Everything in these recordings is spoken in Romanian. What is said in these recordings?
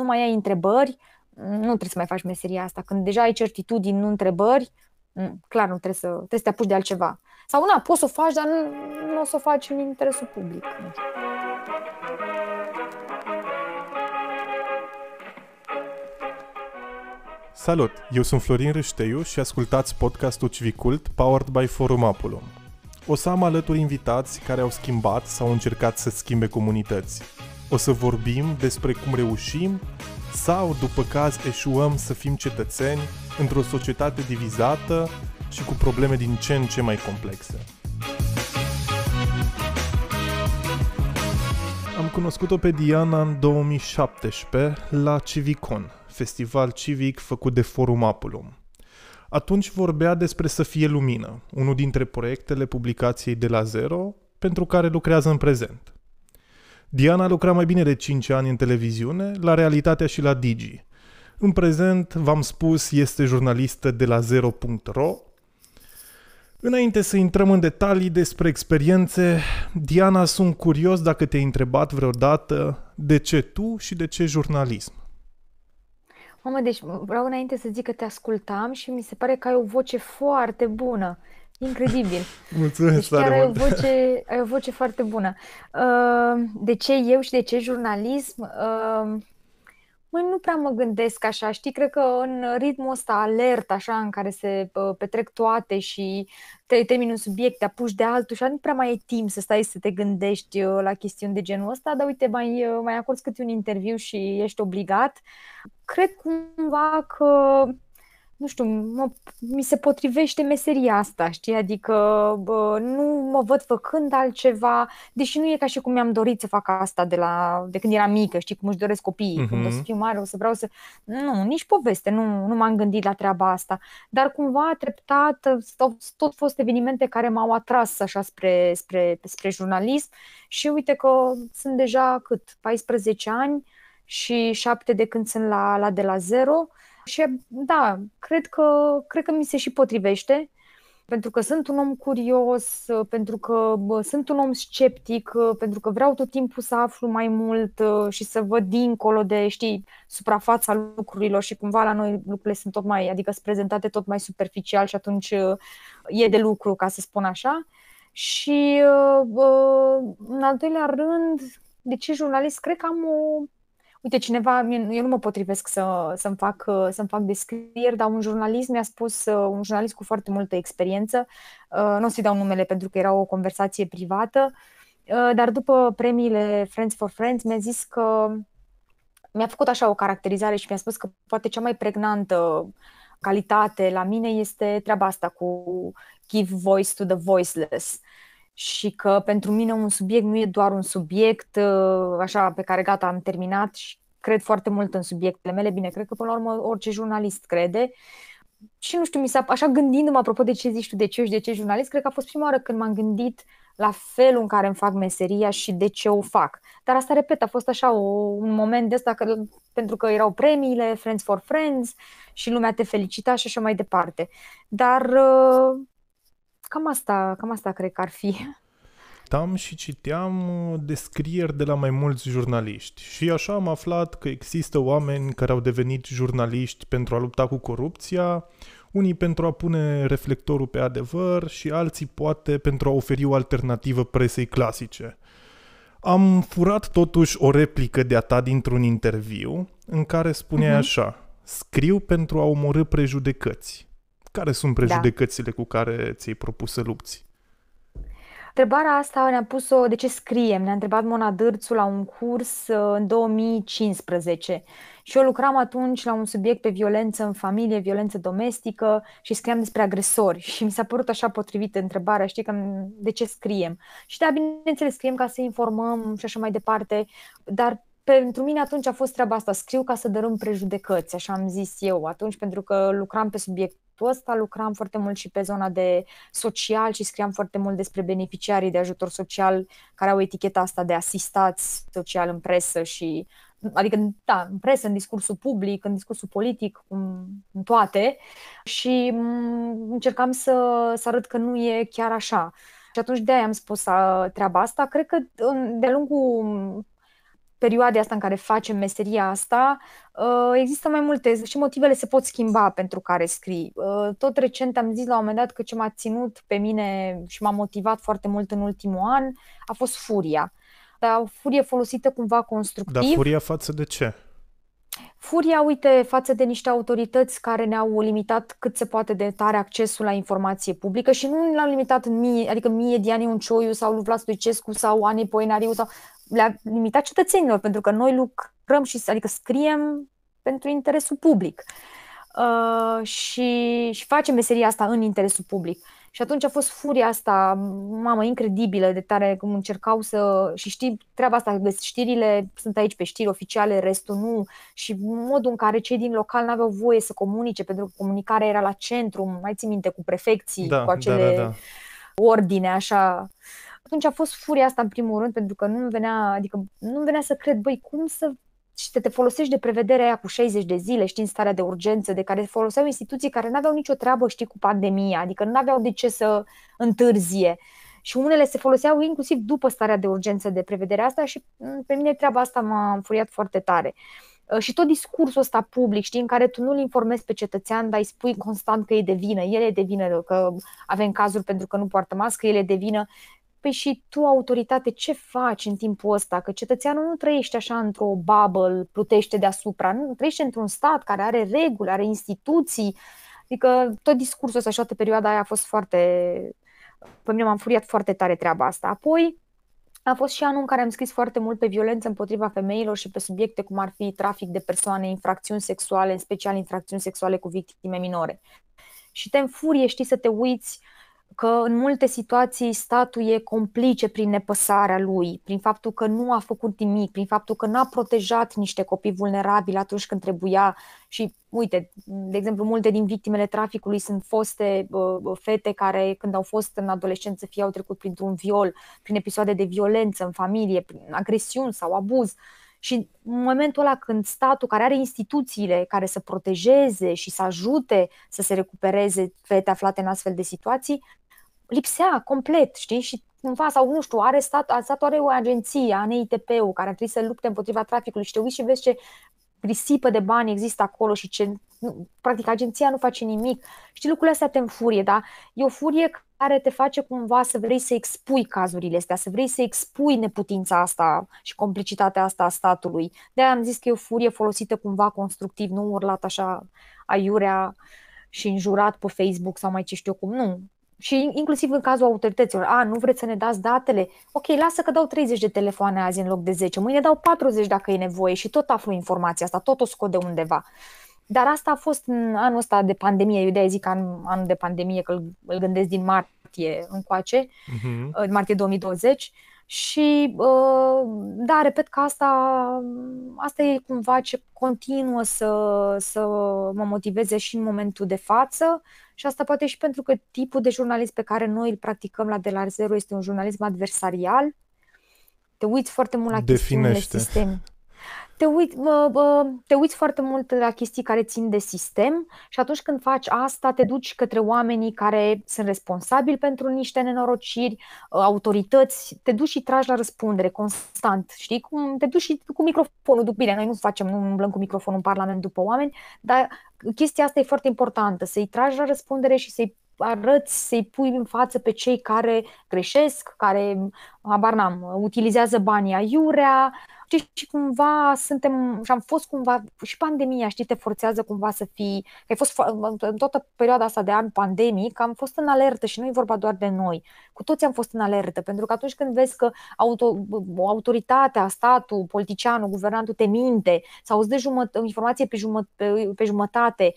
nu mai ai întrebări, nu trebuie să mai faci meseria asta. Când deja ai certitudini, nu întrebări, clar nu trebuie să, trebuie să te apuci de altceva. Sau na, poți să o faci, dar nu, nu o să o faci în interesul public. Salut! Eu sunt Florin Râșteiu și ascultați podcastul Civicult powered by Forum Apulum. O să am alături invitați care au schimbat sau au încercat să schimbe comunități. O să vorbim despre cum reușim sau, după caz, eșuăm să fim cetățeni într-o societate divizată și cu probleme din ce în ce mai complexe. Am cunoscut-o pe Diana în 2017 la Civicon, festival civic făcut de Forum Apulum. Atunci vorbea despre Să fie lumină, unul dintre proiectele publicației de la zero, pentru care lucrează în prezent. Diana a lucrat mai bine de 5 ani în televiziune, la Realitatea și la Digi. În prezent, v-am spus, este jurnalistă de la zero.ro. Înainte să intrăm în detalii despre experiențe, Diana, sunt curios dacă te-ai întrebat vreodată de ce tu și de ce jurnalism. Mamă, deci vreau înainte să zic că te ascultam și mi se pare că ai o voce foarte bună. Incredibil. Mulțumesc deci chiar ai o, voce, ai o voce foarte bună. Uh, de ce eu și de ce jurnalism? Uh, Măi, nu prea mă gândesc așa, știi, cred că în ritmul ăsta alert, așa, în care se petrec toate și te termini un subiect, te apuci de altul și nu prea mai ai timp să stai să te gândești uh, la chestiuni de genul ăsta, dar uite, mai, uh, mai acorzi câte un interviu și ești obligat. Cred cumva că nu știu, mă, mi se potrivește meseria asta, știi? Adică bă, nu mă văd făcând altceva, deși nu e ca și cum mi-am dorit să fac asta de, la, de când eram mică, știi? Cum își doresc copiii, uh-huh. când o să mhm. fiu mare, o să vreau să... Nu, nici poveste, nu, nu m-am gândit la treaba asta. Dar cumva, treptat, au tot fost evenimente care m-au atras așa spre, spre, spre jurnalism și uite că sunt deja cât, 14 ani și 7 de când sunt la, la de la zero și da, cred că, cred că mi se și potrivește, pentru că sunt un om curios, pentru că bă, sunt un om sceptic, pentru că vreau tot timpul să aflu mai mult și să văd dincolo de, știi, suprafața lucrurilor și cumva la noi lucrurile sunt tot mai, adică sunt prezentate tot mai superficial și atunci e de lucru, ca să spun așa. Și în al doilea rând, de ce jurnalist? Cred că am o uite, cineva, eu nu mă potrivesc să, să-mi, fac, să-mi fac descrieri, dar un jurnalist mi-a spus, un jurnalist cu foarte multă experiență, uh, nu o să-i dau numele pentru că era o conversație privată, uh, dar după premiile Friends for Friends mi-a zis că mi-a făcut așa o caracterizare și mi-a spus că poate cea mai pregnantă calitate la mine este treaba asta cu give voice to the voiceless și că pentru mine un subiect nu e doar un subiect uh, așa pe care gata am terminat și cred foarte mult în subiectele mele. Bine, cred că până la urmă orice jurnalist crede. Și nu știu, mi s-a, așa gândindu-mă apropo de ce zici tu, de ce și de ce jurnalist, cred că a fost prima oară când m-am gândit la felul în care îmi fac meseria și de ce o fac. Dar asta, repet, a fost așa o, un moment de ăsta că, pentru că erau premiile, Friends for Friends și lumea te felicita și așa mai departe. Dar uh, Cam asta, cam asta cred că ar fi. Tam și citeam uh, descrieri de la mai mulți jurnaliști și așa am aflat că există oameni care au devenit jurnaliști pentru a lupta cu corupția, unii pentru a pune reflectorul pe adevăr și alții poate pentru a oferi o alternativă presei clasice. Am furat totuși o replică de-a ta dintr-un interviu în care spuneai uh-huh. așa Scriu pentru a omorâ prejudecăți. Care sunt da. prejudecățile cu care ți-ai propus să lupți? Întrebarea asta ne-a pus-o, de ce scriem? Ne-a întrebat Mona Dârțu la un curs uh, în 2015 și eu lucram atunci la un subiect pe violență în familie, violență domestică și scriam despre agresori și mi s-a părut așa potrivit întrebarea, știi, că de ce scriem? Și da, bineînțeles, scriem ca să informăm și așa mai departe, dar pentru mine atunci a fost treaba asta, scriu ca să dărâm prejudecăți, așa am zis eu atunci, pentru că lucram pe subiectul ăsta, lucram foarte mult și pe zona de social și scriam foarte mult despre beneficiarii de ajutor social care au eticheta asta de asistați social în presă și adică da, în presă, în discursul public, în discursul politic, în toate și încercam să, să arăt că nu e chiar așa. Și atunci de-aia am spus treaba asta. Cred că de-a lungul perioadei asta în care facem meseria asta, uh, există mai multe și motivele se pot schimba pentru care scrii. Uh, tot recent am zis la un moment dat că ce m-a ținut pe mine și m-a motivat foarte mult în ultimul an a fost furia. Dar furie folosită cumva constructiv. Dar furia față de ce? Furia, uite, față de niște autorități care ne-au limitat cât se poate de tare accesul la informație publică și nu l-au limitat în mie, adică mie, Diane Uncioiu sau lui Vlad Stoicescu sau Ani Poenariu sau le-a limitat cetățenilor, pentru că noi lucrăm și adică scriem pentru interesul public. Uh, și, și facem meseria asta în interesul public. Și atunci a fost furia asta, mamă, incredibilă de tare cum încercau să... Și știi, treaba asta, știrile sunt aici pe știri oficiale, restul nu. Și modul în care cei din local n-aveau voie să comunice, pentru că comunicarea era la centru, mai ții minte, cu prefecții, da, cu acele da, da, da. ordine, așa. Atunci a fost furia asta în primul rând, pentru că nu venea, adică nu venea să cred, băi, cum să și te, te folosești de prevederea aia cu 60 de zile, știi, în starea de urgență, de care foloseau instituții care nu aveau nicio treabă, știi, cu pandemia, adică nu aveau de ce să întârzie. Și unele se foloseau inclusiv după starea de urgență de prevederea asta și mm, pe mine treaba asta m-a înfuriat foarte tare. Uh, și tot discursul ăsta public, știi, în care tu nu-l informezi pe cetățean, dar îi spui constant că e de vină, el e de vină că avem cazuri pentru că nu poartă mască, el e de vină. Păi și tu, autoritate, ce faci în timpul ăsta? Că cetățeanul nu trăiește așa într-o bubble, plutește deasupra, nu trăiește într-un stat care are reguli, are instituții. Adică tot discursul ăsta și toată perioada aia a fost foarte... Pe mine m-am furiat foarte tare treaba asta. Apoi, a fost și anul în care am scris foarte mult pe violență împotriva femeilor și pe subiecte cum ar fi trafic de persoane, infracțiuni sexuale, în special infracțiuni sexuale cu victime minore. Și te înfurie, știi, să te uiți uh, că în multe situații statul e complice prin nepăsarea lui, prin faptul că nu a făcut nimic, prin faptul că n-a protejat niște copii vulnerabili atunci când trebuia și uite, de exemplu, multe din victimele traficului sunt foste uh, fete care când au fost în adolescență fie au trecut printr-un viol, prin episoade de violență în familie, prin agresiuni sau abuz. Și în momentul ăla când statul, care are instituțiile care să protejeze și să ajute să se recupereze fete aflate în astfel de situații, lipsea complet, știi? Și cumva, sau nu știu, are stat, statul are o agenție, ANITP-ul, care ar trebui să lupte împotriva traficului și te uiți și vezi ce risipă de bani există acolo și ce, practic, agenția nu face nimic. Știi, lucrurile astea te înfurie, da? E o furie care te face cumva să vrei să expui cazurile astea, să vrei să expui neputința asta și complicitatea asta a statului. de am zis că e o furie folosită cumva constructiv, nu urlat așa aiurea și înjurat pe Facebook sau mai ce știu cum. Nu, și inclusiv în cazul autorităților, a, nu vreți să ne dați datele? Ok, lasă că dau 30 de telefoane azi în loc de 10, mâine dau 40 dacă e nevoie și tot aflu informația asta, tot o scot de undeva. Dar asta a fost în anul ăsta de pandemie, eu de zic an, anul de pandemie, că îl, îl gândesc din martie încoace, uh-huh. martie 2020 și uh, da, repet că asta, asta e cumva ce continuă să, să mă motiveze și în momentul de față și asta poate și pentru că tipul de jurnalism pe care noi îl practicăm la De la Zero este un jurnalism adversarial. Te uiți foarte mult la chestiunile sistem te, uit, bă, te uiți foarte mult la chestii care țin de sistem și atunci când faci asta te duci către oamenii care sunt responsabili pentru niște nenorociri, autorități, te duci și tragi la răspundere constant, știi? Cum te duci și cu microfonul, bine, noi nu facem, nu umblăm cu microfonul în Parlament după oameni, dar chestia asta e foarte importantă, să-i tragi la răspundere și să-i arăți, să-i pui în față pe cei care greșesc, care, habar n-am, utilizează banii aiurea, știi, și cumva suntem, și am fost cumva, și pandemia, știi, te forțează cumva să fii, că ai fost în toată perioada asta de an pandemic, am fost în alertă și nu e vorba doar de noi. Cu toți am fost în alertă, pentru că atunci când vezi că auto, autoritatea, statul, politicianul, guvernantul te minte sau îți dă jumăt, informație pe, jumăt, pe, pe jumătate,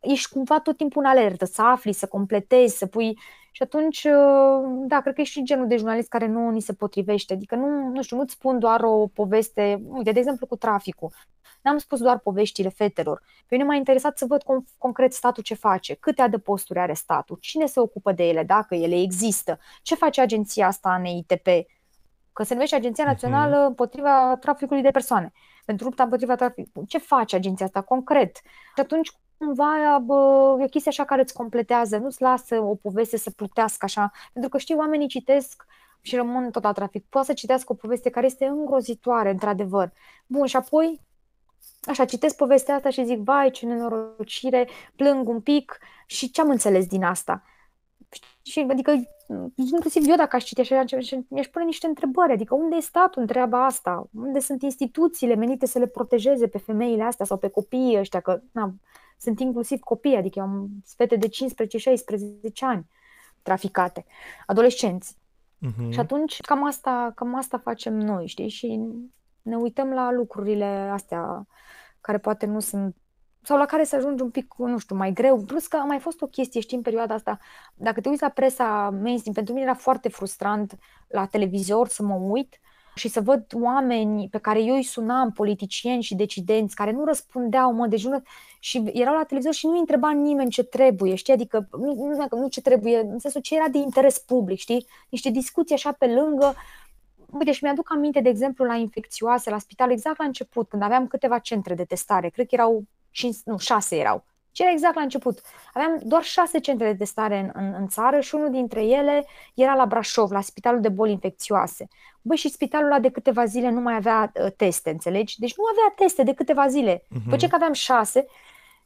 ești cumva tot timpul în alertă, să afli, să completezi, să pui și atunci, uh, da, cred că e și genul de jurnalist care nu ni se potrivește. Adică nu, nu știu, nu-ți spun doar o poveste, uite, de exemplu cu traficul. N-am spus doar poveștile fetelor. Pe mine m-a interesat să văd com- concret statul ce face, câte adăposturi are statul, cine se ocupă de ele, dacă ele există, ce face agenția asta în EITP, că se numește Agenția Națională mhm. împotriva traficului de persoane, pentru lupta împotriva traficului. Ce face agenția asta concret? Și atunci cumva bă, e o chestie așa care îți completează, nu-ți lasă o poveste să plutească așa, pentru că știi, oamenii citesc și rămân tot la trafic. Poate să citească o poveste care este îngrozitoare, într-adevăr. Bun, și apoi Așa, citesc povestea asta și zic, vai, ce nenorocire, plâng un pic și ce am înțeles din asta? Și, adică, inclusiv eu dacă aș citi așa, mi-aș pune niște întrebări, adică unde e statul în treaba asta? Unde sunt instituțiile menite să le protejeze pe femeile astea sau pe copiii ăștia? Că, na, sunt inclusiv copii, adică am fete de 15-16 ani traficate, adolescenți. Uh-huh. Și atunci cam asta, cam asta facem noi, știi? Și ne uităm la lucrurile astea care poate nu sunt sau la care să ajungi un pic, nu știu, mai greu. Plus că a mai fost o chestie, știi, în perioada asta, dacă te uiți la presa mainstream, pentru mine era foarte frustrant la televizor să mă uit și să văd oameni pe care eu îi sunam, politicieni și decidenți, care nu răspundeau, mă, deci nu, și erau la televizor și nu îi întreba nimeni ce trebuie, știi, adică nu, nu, nu ce trebuie, în sensul ce era de interes public, știi, niște discuții așa pe lângă, Uite, și mi-aduc aminte, de exemplu, la infecțioase, la spital, exact la început, când aveam câteva centre de testare, cred că erau, cinci, nu, șase erau. Ce era exact la început. Aveam doar șase centre de testare în, în, în țară și unul dintre ele era la Brașov, la Spitalul de Boli Infecțioase. Băi, și spitalul ăla de câteva zile nu mai avea uh, teste, înțelegi? Deci nu avea teste de câteva zile. Uh-huh. După ce că aveam șase,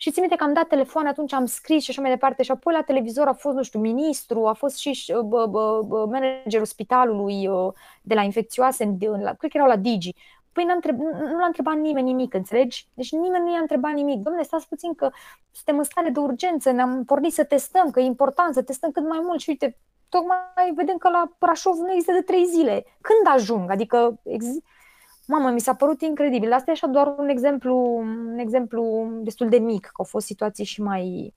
și țin minte că am dat telefon, atunci am scris și așa mai departe și apoi la televizor a fost, nu știu, ministru, a fost și bă, bă, bă, managerul spitalului uh, de la infecțioase, la, cred că erau la Digi. Păi n-a întreb, nu l-a întrebat nimeni nimic, înțelegi? Deci nimeni nu i-a întrebat nimic. Domnule, stați puțin că suntem în stare de urgență, ne-am pornit să testăm, că e important să testăm cât mai mult și uite, tocmai vedem că la Brașov nu există de trei zile. Când ajung? Adică ex- Mamă, mi s-a părut incredibil. Asta e așa doar un exemplu, un exemplu destul de mic, că au fost situații și mai,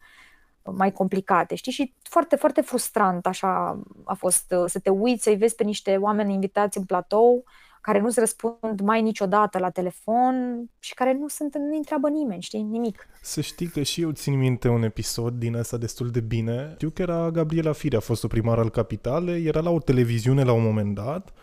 mai complicate, știi? Și foarte, foarte frustrant așa a fost uh, să te uiți, să-i vezi pe niște oameni invitați în platou care nu-ți răspund mai niciodată la telefon și care nu sunt, nu întreabă nimeni, știi, nimic. Să știi că și eu țin minte un episod din ăsta destul de bine. Știu că era Gabriela Firea, a fost o primar al capitalei, era la o televiziune la un moment dat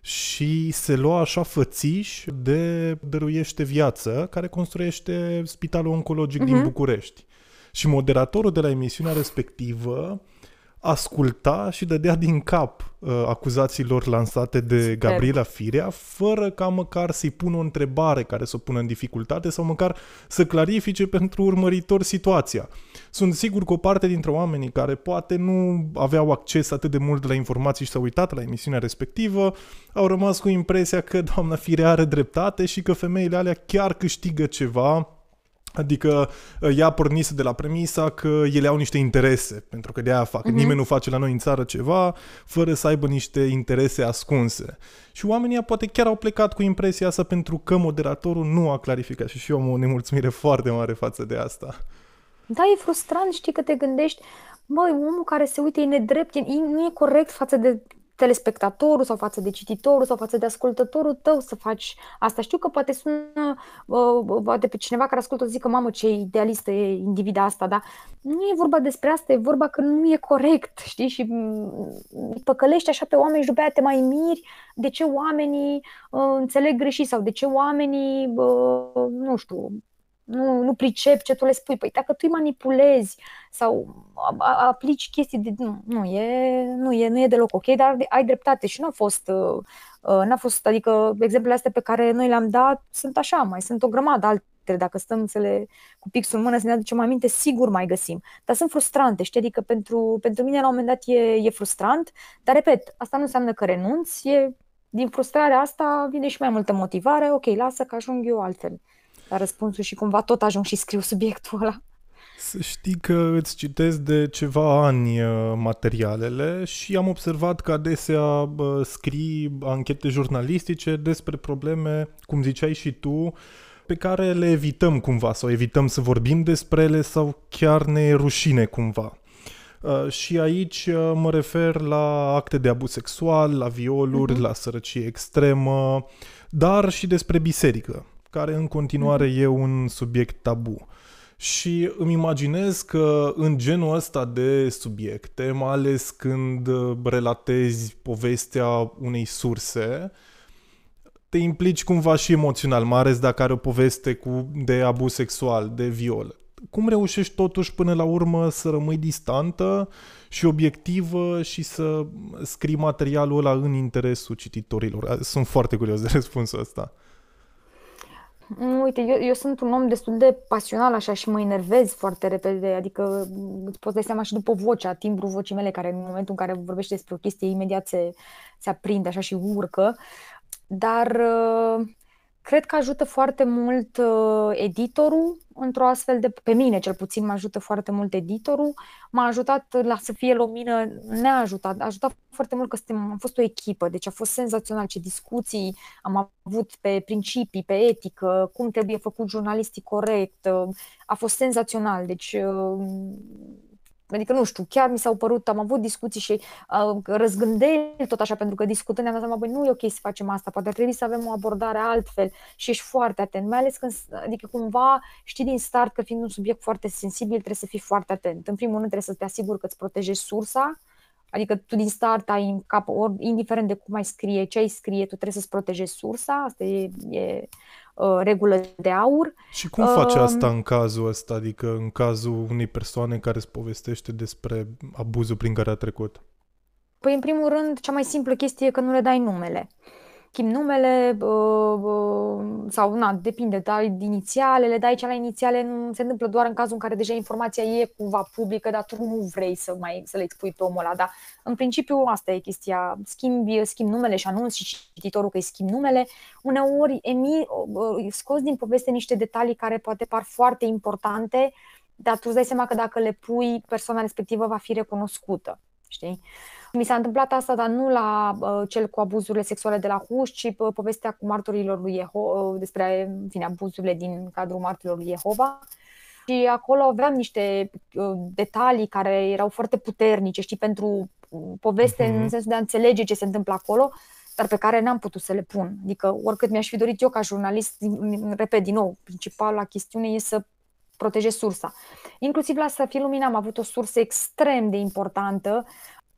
și se lua așa fățiș de Dăruiește Viață, care construiește Spitalul Oncologic uh-huh. din mhm. București. Și moderatorul de la emisiunea respectivă asculta și dădea din cap uh, acuzațiilor lansate de Super. Gabriela Firea, fără ca măcar să-i pună o întrebare care să o pună în dificultate sau măcar să clarifice pentru urmăritor situația. Sunt sigur că o parte dintre oamenii care poate nu aveau acces atât de mult la informații și s-au uitat la emisiunea respectivă, au rămas cu impresia că doamna Firea are dreptate și că femeile alea chiar câștigă ceva Adică uh, ea pornise de la premisa că ele au niște interese, pentru că de aia fac. Uh-huh. Nimeni nu face la noi în țară ceva fără să aibă niște interese ascunse. Și oamenii poate chiar au plecat cu impresia asta pentru că moderatorul nu a clarificat și și eu am o nemulțumire foarte mare față de asta. Da, e frustrant, știi, că te gândești, băi, omul care se uite e nedrept, e, nu e corect față de telespectatorul sau față de cititorul sau față de ascultătorul tău să faci asta. Știu că poate sună uh, poate pe cineva care ascultă să zică, mamă, ce idealistă e individa asta, dar nu e vorba despre asta, e vorba că nu e corect, știi? Și îi păcălești așa pe oameni și după aia te mai miri de ce oamenii uh, înțeleg greșit sau de ce oamenii, uh, nu știu, nu, nu pricep ce tu le spui. Păi dacă tu îi manipulezi sau aplici chestii de... Nu, nu e, nu e, nu e deloc ok, dar ai dreptate. Și nu a fost... Uh, uh, n-a fost, adică exemplele astea pe care noi le-am dat sunt așa, mai sunt o grămadă altele, dacă stăm să le cu pixul în mână să ne aducem aminte, sigur mai găsim. Dar sunt frustrante, știi, adică pentru, pentru mine la un moment dat e, e frustrant, dar repet, asta nu înseamnă că renunți, e, din frustrarea asta vine și mai multă motivare, ok, lasă că ajung eu altfel la răspunsul și cumva tot ajung și scriu subiectul ăla. Să știi că îți citesc de ceva ani uh, materialele și am observat că adesea scrii anchete jurnalistice despre probleme, cum ziceai și tu, pe care le evităm cumva sau evităm să vorbim despre ele sau chiar ne rușine cumva. Uh, și aici uh, mă refer la acte de abuz sexual, la violuri, uh-huh. la sărăcie extremă, dar și despre biserică care în continuare mm-hmm. e un subiect tabu. Și îmi imaginez că în genul ăsta de subiecte, mai ales când uh, relatezi povestea unei surse, te implici cumva și emoțional, mai ales dacă are o poveste cu, de abuz sexual, de viol. cum reușești totuși până la urmă să rămâi distantă și obiectivă și să scrii materialul ăla în interesul cititorilor? Sunt foarte curios de răspunsul ăsta. Uite, eu, eu sunt un om destul de pasional așa și mă enervez foarte repede, adică îți poți da seama și după vocea, timbrul vocii mele, care în momentul în care vorbește despre o chestie imediat se, se aprinde așa și urcă, dar uh, Cred că ajută foarte mult uh, editorul într-o astfel de... Pe mine, cel puțin, mă ajută foarte mult editorul. M-a ajutat la să fie lumină, ne-a ajutat. A ajutat foarte mult că suntem, am fost o echipă, deci a fost senzațional ce discuții am avut pe principii, pe etică, cum trebuie făcut jurnalistic corect. Uh, a fost senzațional, deci uh, Adică, nu știu, chiar mi s-au părut, am avut discuții și uh, răzgândeli tot așa, pentru că discutând ne-am dat seama, băi, nu e ok să facem asta, poate ar trebui să avem o abordare altfel și ești foarte atent, mai ales când, adică cumva știi din start că fiind un subiect foarte sensibil, trebuie să fii foarte atent. În primul rând trebuie să te asiguri că îți protejezi sursa, Adică tu din start ai în cap, ori, indiferent de cum ai scrie, ce ai scrie, tu trebuie să-ți protejezi sursa, asta e, e uh, regulă de aur. Și cum faci uh, asta în cazul ăsta, adică în cazul unei persoane care îți povestește despre abuzul prin care a trecut? Păi, în primul rând, cea mai simplă chestie e că nu le dai numele schimbi numele uh, uh, sau, na, depinde, dai inițiale, le dai la inițiale, nu se întâmplă doar în cazul în care deja informația e cumva publică, dar tu nu vrei să mai să le expui pe omul ăla, dar în principiu asta e chestia, schimbi, schimbi numele și anunți și cititorul că îi schimbi numele, uneori emi, uh, scoți din poveste niște detalii care poate par foarte importante, dar tu îți dai seama că dacă le pui, persoana respectivă va fi recunoscută, știi? Mi s-a întâmplat asta, dar nu la uh, cel cu abuzurile sexuale de la Huș, ci uh, povestea cu martorilor lui Jehova, uh, despre în fine, abuzurile din cadrul martorilor lui Jehova. Și acolo aveam niște uh, detalii care erau foarte puternice, știi, pentru uh, poveste mm-hmm. în mhm. sensul de a înțelege ce se întâmplă acolo, dar pe care n-am putut să le pun. Adică oricât mi-aș fi dorit eu ca jurnalist, repet din nou, principala chestiune e să protejez sursa. Inclusiv la Să fie lumina am avut o sursă extrem de importantă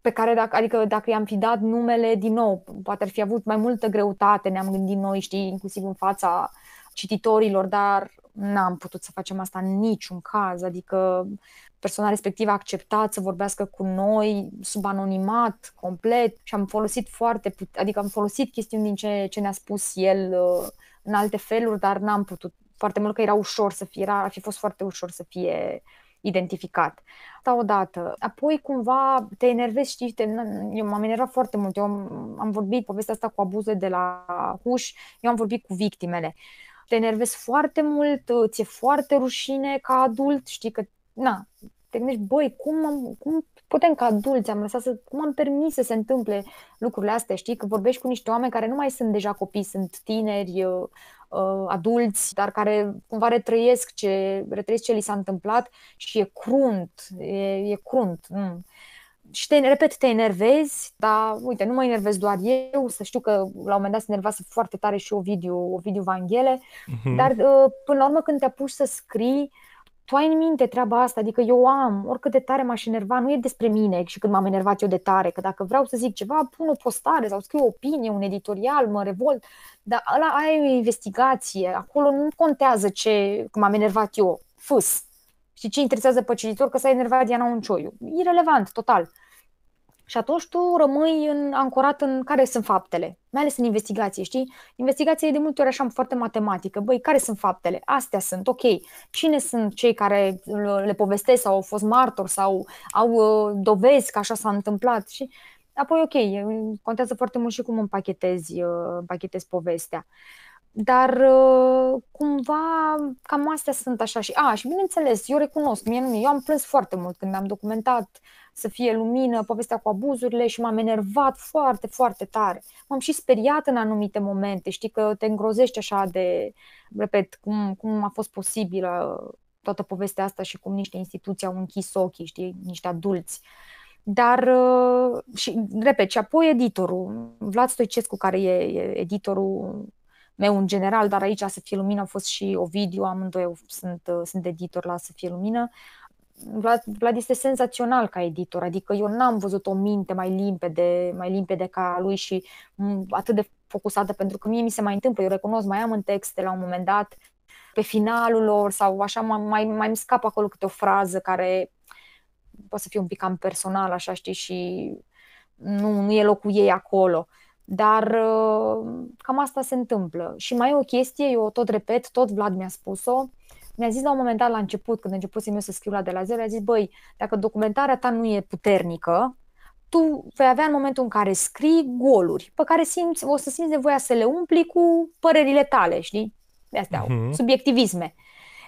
pe care, dacă, adică dacă i-am fi dat numele, din nou, poate ar fi avut mai multă greutate, ne-am gândit noi, știi, inclusiv în fața cititorilor, dar n-am putut să facem asta în niciun caz, adică persoana respectivă a acceptat să vorbească cu noi sub anonimat, complet și am folosit foarte, adică am folosit chestiuni din ce, ce ne-a spus el uh, în alte feluri, dar n-am putut. Foarte mult că era ușor să fie, era, ar fi fost foarte ușor să fie identificat. Asta odată. Apoi cumva te enervezi, știi, te, eu m-am enervat foarte mult. Eu am, am vorbit povestea asta cu abuze de la Huș, eu am vorbit cu victimele. Te enervezi foarte mult, ți-e foarte rușine ca adult, știi că, na, te gândești, băi, cum, am, cum putem ca adulți, am lăsat să, cum am permis să se întâmple lucrurile astea, știi, că vorbești cu niște oameni care nu mai sunt deja copii, sunt tineri, uh, adulți, dar care cumva retrăiesc ce, retrăiesc ce li s-a întâmplat și e crunt, e, e crunt. Mm. Și te, repet, te enervezi, dar uite, nu mă enervez doar eu, să știu că la un moment dat se enervase foarte tare și Ovidiu, Ovidiu Vanghele, uh-huh. dar uh, până la urmă când te apuci să scrii, tu ai în minte treaba asta, adică eu am, oricât de tare m-aș enerva, nu e despre mine și când m-am enervat eu de tare, că dacă vreau să zic ceva, pun o postare sau scriu o opinie, un editorial, mă revolt, dar ăla ai o investigație, acolo nu contează ce, cum m-am enervat eu, fâs. Și ce interesează pe cititor că s-a enervat Diana Uncioiu. Irelevant, total. Și atunci tu rămâi în, ancorat în care sunt faptele, mai ales în investigație, știi? Investigația e de multe ori așa foarte matematică. Băi, care sunt faptele? Astea sunt, ok. Cine sunt cei care le povestesc sau au fost martori sau au uh, dovezi că așa s-a întâmplat? Și apoi, ok, contează foarte mult și cum împachetezi, uh, împachetezi povestea. Dar uh, cumva cam astea sunt așa și a, și bineînțeles, eu recunosc, mie nu, eu am plâns foarte mult când am documentat să fie lumină povestea cu abuzurile și m-am enervat foarte, foarte tare. M-am și speriat în anumite momente, știi că te îngrozești așa de, repet, cum, cum a fost posibilă toată povestea asta și cum niște instituții au închis ochii, știi, niște adulți. Dar, uh, și, repet, și apoi editorul, Vlad Stoicescu, care e, e editorul meu în general, dar aici Să fie lumină a fost și Ovidiu, amândoi sunt, uh, sunt editor la Să fie lumină. Vlad, Vlad este senzațional ca editor, adică eu n-am văzut o minte mai limpede, mai limpede ca lui și atât de focusată, pentru că mie mi se mai întâmplă, eu recunosc, mai am în texte la un moment dat pe finalul lor sau așa mai, mai, mai îmi scap acolo câte o frază care poate să fie un pic cam personal, așa știi, și nu, nu e locul ei acolo. Dar uh, cam asta se întâmplă. Și mai e o chestie, eu tot repet, tot Vlad mi-a spus-o, mi-a zis la un moment dat la început, când a început eu să scriu la de la zero, a zis, băi, dacă documentarea ta nu e puternică, tu vei avea în momentul în care scrii goluri pe care simți, o să simți nevoia să le umpli cu părerile tale, știi? De astea, uh-huh. subiectivisme.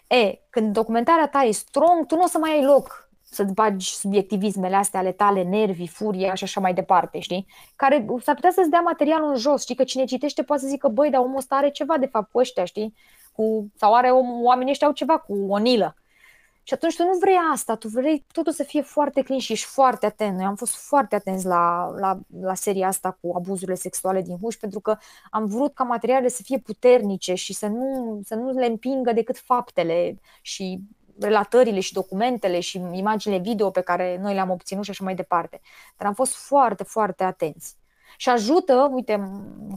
E, când documentarea ta e strong, tu nu o să mai ai loc să-ți bagi subiectivismele astea ale tale, nervii, furie și așa mai departe, știi? Care s-ar putea să-ți dea materialul în jos, știi? Că cine citește poate să zică, băi, dar omul ăsta are ceva de fapt cu ăștia, știi? Cu, sau are om, oamenii ăștia au ceva cu o nilă. Și atunci tu nu vrei asta, tu vrei totul să fie foarte clean și ești foarte atent. Noi am fost foarte atenți la, la, la seria asta cu abuzurile sexuale din huș pentru că am vrut ca materialele să fie puternice și să nu, să nu le împingă decât faptele și relatările și documentele și imaginile video pe care noi le-am obținut și așa mai departe. Dar am fost foarte, foarte atenți. Și ajută, uite,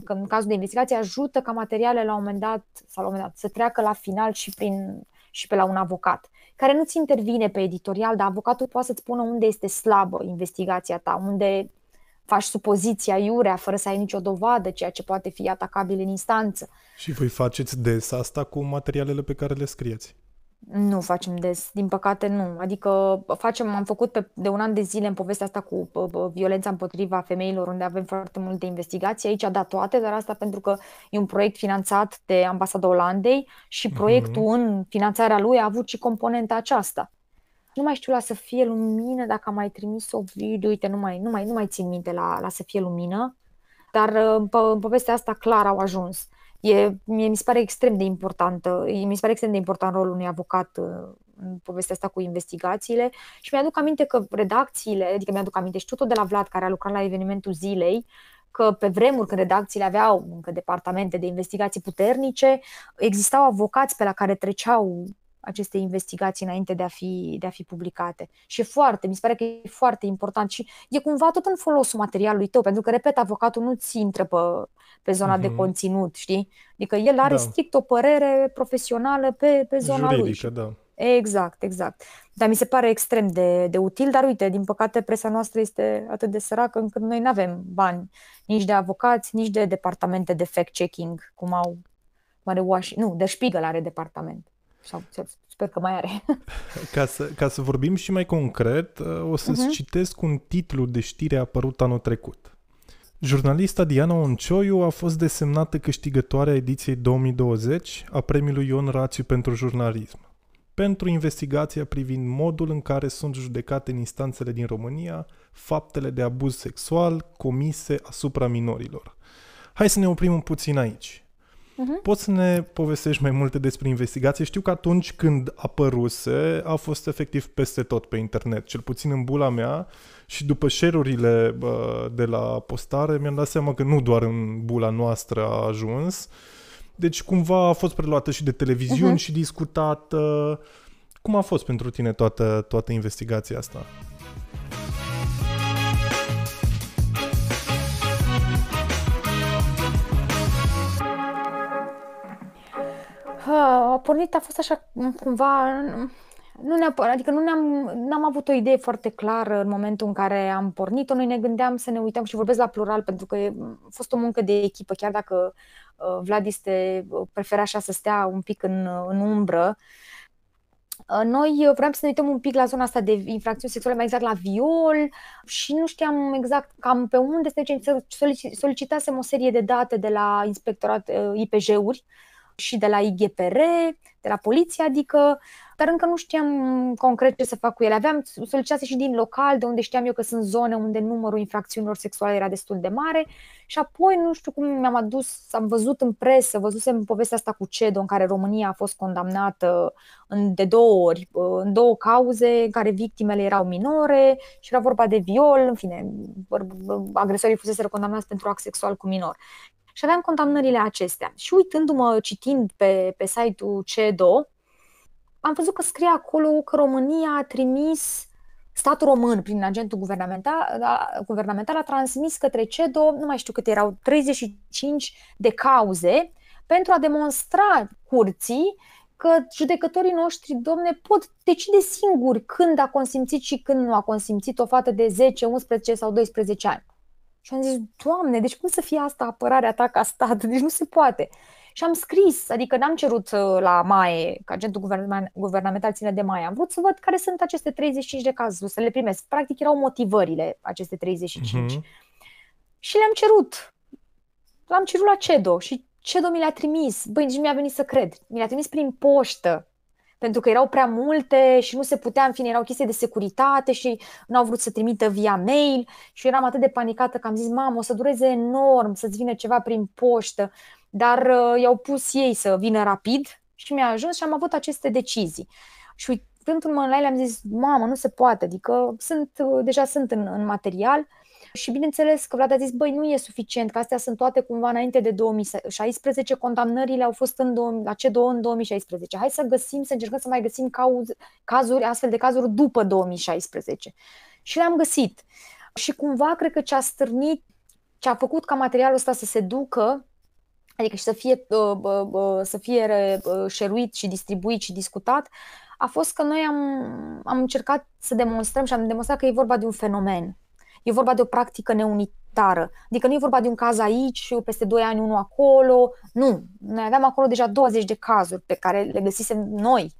că în cazul de investigație, ajută ca materialele la un moment dat, sau la un moment dat, să treacă la final și, prin, și pe la un avocat, care nu-ți intervine pe editorial, dar avocatul poate să-ți spună unde este slabă investigația ta, unde faci supoziția iurea fără să ai nicio dovadă, ceea ce poate fi atacabil în instanță. Și voi faceți des asta cu materialele pe care le scrieți? Nu facem des, din păcate nu. Adică facem, am făcut pe, de un an de zile în povestea asta cu violența împotriva femeilor, unde avem foarte multe investigații. Aici a dat toate, dar asta pentru că e un proiect finanțat de Ambasada Olandei și mhm. proiectul mm-hmm. în finanțarea lui a avut și componenta aceasta. Nu mai știu la să fie lumină, dacă am mai trimis o video, uite, nu mai, nu mai, nu mai țin minte la, la să fie lumină, dar în, în povestea asta clar au ajuns. E, mie mi se pare extrem de importantă, mi se pare extrem de important rolul unui avocat uh, în povestea asta cu investigațiile. Și mi-aduc aminte că redacțiile, adică mi-aduc aminte și tot de la Vlad care a lucrat la evenimentul zilei, că pe vremuri când redacțiile aveau încă departamente de investigații puternice, existau avocați pe la care treceau aceste investigații înainte de a fi, de a fi publicate. Și e foarte, mi se pare că e foarte important și e cumva tot în folosul materialului tău, pentru că, repet, avocatul nu ți intră pe, pe zona uh-huh. de mhm. conținut, știi? Adică el are da. strict o părere profesională pe, pe zona Juridică, lui. da. Exact, exact. Dar mi se pare extrem de, de util, dar uite, din păcate presa noastră este atât de săracă încât noi nu avem bani nici de avocați, nici de departamente de fact-checking, cum au mare Washington, nu, de Spiegel are departament sau sper că mai are. Ca să, ca să vorbim și mai concret, uh, o să-ți uh-huh. citesc un titlu de știre apărut anul trecut. Jurnalista Diana Oncioiu a fost desemnată câștigătoarea ediției 2020 a premiului Ion Rațiu pentru jurnalism pentru investigația privind modul în care sunt judecate în instanțele din România faptele de abuz sexual comise asupra minorilor. Hai să ne oprim puțin aici. Uh-huh. Poți să ne povestești mai multe despre investigație? Știu că atunci când apăruse, a fost efectiv peste tot pe internet, cel puțin în bula mea, și după share-urile de la postare mi-am dat seama că nu doar în bula noastră a ajuns, deci cumva a fost preluată și de televiziuni uh-huh. și discutată. Cum a fost pentru tine toată, toată investigația asta? A pornit, a fost așa cumva, nu neapărat, adică nu ne-am, n-am avut o idee foarte clară în momentul în care am pornit-o. Noi ne gândeam să ne uităm și vorbesc la plural pentru că a fost o muncă de echipă, chiar dacă uh, Vlad este, uh, prefera așa să stea un pic în, în umbră. Uh, noi vrem să ne uităm un pic la zona asta de infracțiuni sexuale, mai exact la viol și nu știam exact cam pe unde să mergem. Solicitasem o serie de date de la inspectorat IPJ-uri și de la IGPR, de la poliție, adică, dar încă nu știam concret ce să fac cu ele. Aveam solicitase și din local, de unde știam eu că sunt zone unde numărul infracțiunilor sexuale era destul de mare și apoi nu știu cum mi-am adus, am văzut în presă, văzusem povestea asta cu CEDO în care România a fost condamnată în, de două ori, în două cauze în care victimele erau minore și era vorba de viol, în fine, agresorii fusese condamnați pentru act sexual cu minor și aveam condamnările acestea. Și uitându-mă, citind pe, pe site-ul CEDO, am văzut că scrie acolo că România a trimis statul român, prin agentul guvernamental, guvernamental a transmis către CEDO, nu mai știu câte erau, 35 de cauze pentru a demonstra curții că că judecătorii noștri, domne, pot decide singuri când a consimțit și când nu a consimțit o fată de 10, 11 sau 12 ani. Și am zis, Doamne, deci cum să fie asta apărarea ta ca stat? Deci nu se poate. Și am scris, adică n-am cerut uh, la MAE, că agentul guvernamental ține de MAE, am vrut să văd care sunt aceste 35 de cazuri, să le primesc. Practic erau motivările aceste 35. Uh-huh. Mhm. Și le-am cerut. L-am cerut la CEDO și CEDO mi le-a trimis. Băi, nici nu mi-a venit să cred. Mi le-a trimis prin poștă pentru că erau prea multe și nu se putea, în fine, erau chestii de securitate și nu au vrut să trimită via mail și eram atât de panicată că am zis, mamă, o să dureze enorm să-ți vină ceva prin poștă, dar uh, i-au pus ei să vină rapid și mi-a ajuns și am avut aceste decizii. Și uitându-mă la ele am zis, mamă, nu se poate, adică sunt, uh, deja sunt în, în material și bineînțeles că Vlad a zis, băi, nu e suficient, că astea sunt toate cumva înainte de 2016, condamnările au fost în 2000, la C2 în 2016. Hai să găsim, să încercăm să mai găsim cauz, cazuri, astfel de cazuri după 2016. Și le-am găsit. Și cumva cred că ce a stârnit, ce a făcut ca materialul ăsta să se ducă, adică și să fie, uh, uh, uh, să fie șeruit și distribuit și discutat, a fost că noi am, am încercat să demonstrăm și am demonstrat că e vorba de un fenomen E vorba de o practică neunitară. Adică nu e vorba de un caz aici, peste 2 ani unul acolo. Nu. Noi aveam acolo deja 20 de cazuri pe care le găsisem noi.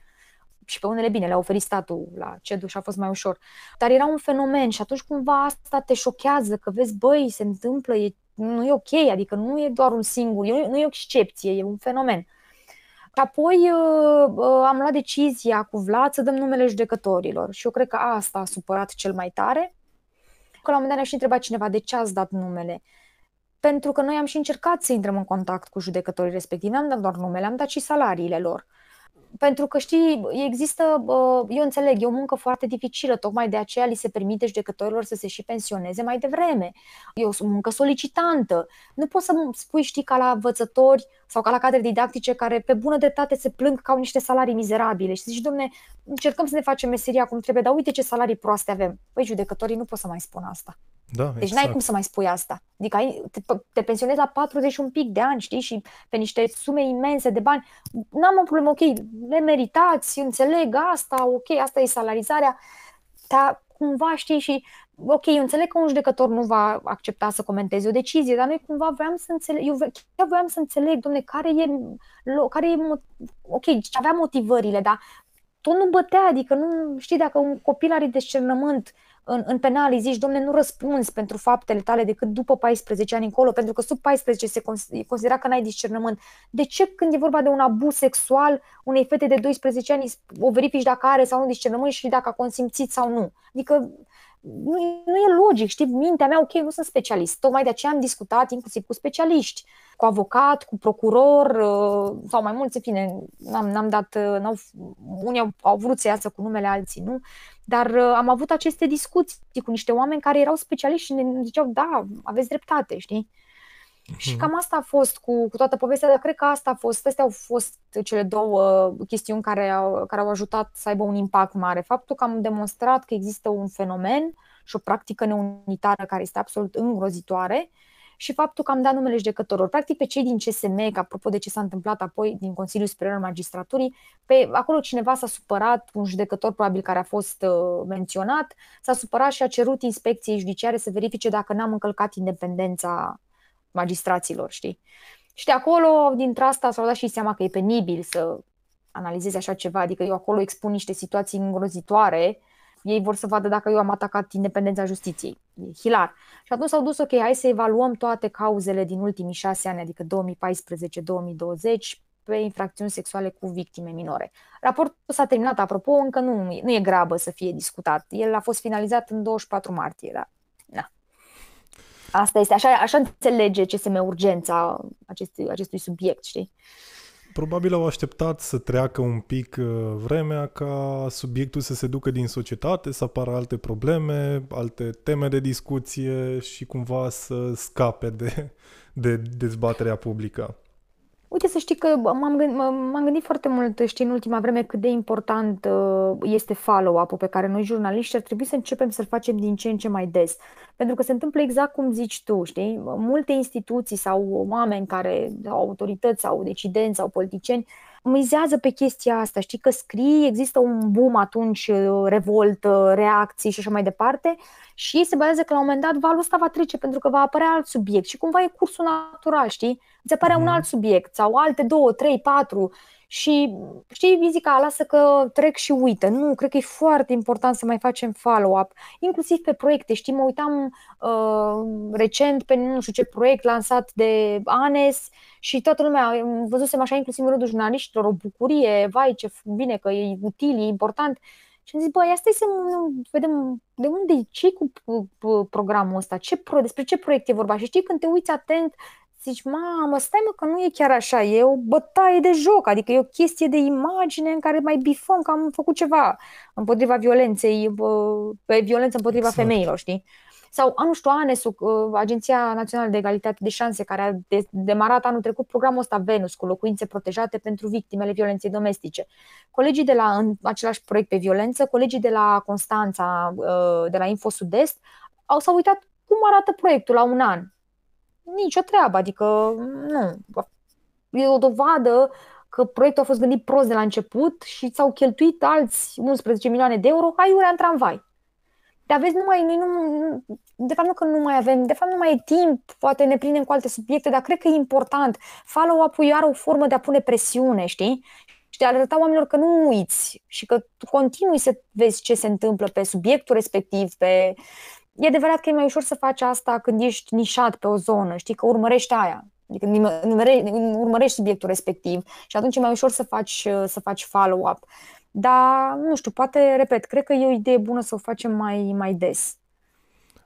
Și pe unele bine, le-a oferit statul la CEDU și a fost mai ușor. Dar era un fenomen și atunci cumva asta te șochează, că vezi, băi, se întâmplă, e, nu e ok, adică nu e doar un singur, e, nu e o excepție, e un fenomen. Și apoi uh, uh, am luat decizia cu Vlad să dăm numele judecătorilor și eu cred că asta a supărat cel mai tare că la un moment dat ne-a și întrebat cineva de ce ați dat numele. Pentru că noi am și încercat să intrăm în contact cu judecătorii respectivi, n-am dat doar numele, am dat și salariile lor. Pentru că, știi, există, eu înțeleg, e o muncă foarte dificilă, tocmai de aceea li se permite judecătorilor să se și pensioneze mai devreme. E o muncă solicitantă. Nu poți să spui, știi, ca la învățători sau ca la cadre didactice care pe bună dreptate se plâng că au niște salarii mizerabile și zici, domne, încercăm să ne facem meseria cum trebuie, dar uite ce salarii proaste avem. Păi judecătorii nu pot să mai spun asta. Da, deci exact. n-ai cum să mai spui asta. Adică ai, te, te pensionezi la 40 un pic de ani, știi, și pe niște sume imense de bani. N-am o problemă, ok, le meritați, înțeleg asta, ok, asta e salarizarea, dar cumva știi și ok, eu înțeleg că un judecător nu va accepta să comenteze o decizie, dar noi cumva vreau să înțeleg, eu chiar vreau să înțeleg, domne, care e, care e, ok, avea motivările, dar tot nu bătea, adică nu știi dacă un copil are discernământ în, în penal îi zici, domne, nu răspunzi pentru faptele tale decât după 14 ani încolo, pentru că sub 14 se considera că n-ai discernământ. De ce când e vorba de un abuz sexual unei fete de 12 ani o verifici dacă are sau nu discernământ și dacă a consimțit sau nu? Adică nu, nu e logic, știi, mintea mea, ok, nu sunt specialist. Tocmai de aceea am discutat inclusiv cu specialiști, cu avocat, cu procuror uh, sau mai mulți, în fine, n-am, n-am dat, uh, n-au, unii au, au vrut să iasă cu numele alții, nu? Dar uh, am avut aceste discuții cu niște oameni care erau specialiști și ne ziceau, da, aveți dreptate, știi? Uh-huh. Și cam asta a fost cu, cu toată povestea, dar cred că asta a fost, astea au fost cele două chestiuni care au, care au ajutat să aibă un impact mare. Faptul că am demonstrat că există un fenomen și o practică neunitară care este absolut îngrozitoare și faptul că am dat numele judecătorilor. Practic pe cei din CSM, că apropo de ce s-a întâmplat apoi din Consiliul Superior al Magistraturii, pe acolo cineva s-a supărat, un judecător probabil care a fost uh, menționat, s-a supărat și a cerut inspecției judiciare să verifice dacă n-am încălcat independența magistraților, știi? Și de acolo, dintre asta, s-au dat și seama că e penibil să analizezi așa ceva, adică eu acolo expun niște situații îngrozitoare, ei vor să vadă dacă eu am atacat independența justiției. E hilar. Și atunci s-au dus, ok, hai să evaluăm toate cauzele din ultimii șase ani, adică 2014-2020, pe infracțiuni sexuale cu victime minore. Raportul s-a terminat, apropo, încă nu, nu e grabă să fie discutat. El a fost finalizat în 24 martie, da. Na. Asta este, așa, așa înțelege CSM urgența acestui, acestui subiect, știi? Probabil au așteptat să treacă un pic uh, vremea ca subiectul să se ducă din societate, să apară alte probleme, alte teme de discuție și cumva să scape de, de dezbaterea publică. Uite să știi că m-am gândit, m-am gândit foarte mult, știi, în ultima vreme cât de important uh, este follow-up-ul pe care noi jurnaliști ar trebui să începem să-l facem din ce în ce mai des. Pentru că se întâmplă exact cum zici tu, știi? Multe instituții sau oameni care, sau autorități sau decidenți sau politicieni mizează pe chestia asta, știi că scrii, există un boom atunci, uh, revoltă, reacții și așa mai departe și se bazează că la un moment dat valul ăsta va trece pentru că va apărea alt subiect și cumva e cursul natural, știi? Îți apare mm-hmm. un mhm. alt subiect sau alte două, trei, patru și știi, zic, lasă că trec și uită. Nu, cred că e foarte important să mai facem follow-up, inclusiv pe proiecte. Știi, mă uitam uh, recent pe nu știu ce proiect lansat de Anes și toată lumea, văzusem așa inclusiv în rândul jurnaliștilor, o bucurie, vai ce bine că e util, e important. Și am zis, băi, asta e să vedem de unde, ce cu programul ăsta, ce pro, despre ce proiect e vorba. Și știi, când te uiți atent, zici, mamă, stai mă că nu e chiar așa, e o bătaie de joc, adică e o chestie de imagine în care mai bifăm că am făcut ceva împotriva violenței, pe violență împotriva exact. femeilor, știi? Sau, nu știu, ANESU, Agenția Națională de Egalitate de Șanse, care a demarat anul trecut programul ăsta Venus cu locuințe protejate pentru victimele violenței domestice. Colegii de la, în același proiect pe violență, colegii de la Constanța, de la Info Sud-Est, au s-au uitat cum arată proiectul la un an nicio treabă, adică nu. E o dovadă că proiectul a fost gândit prost de la început și s-au cheltuit alți 11 milioane de euro aiurea în tramvai. Dar vezi, nu mai, noi nu, de fapt nu că nu mai avem, de fapt nu mai e timp, poate ne prindem cu alte subiecte, dar cred că e important. Follow-up-ul are o formă de a pune presiune, știi? Și de a arăta oamenilor că nu uiți și că tu continui să vezi ce se întâmplă pe subiectul respectiv, pe e adevărat că e mai ușor să faci asta când ești nișat pe o zonă, știi, că urmărești aia. Adică urmărești subiectul respectiv și atunci e mai ușor să faci, să faci follow-up. Dar, nu știu, poate, repet, cred că e o idee bună să o facem mai, mai des.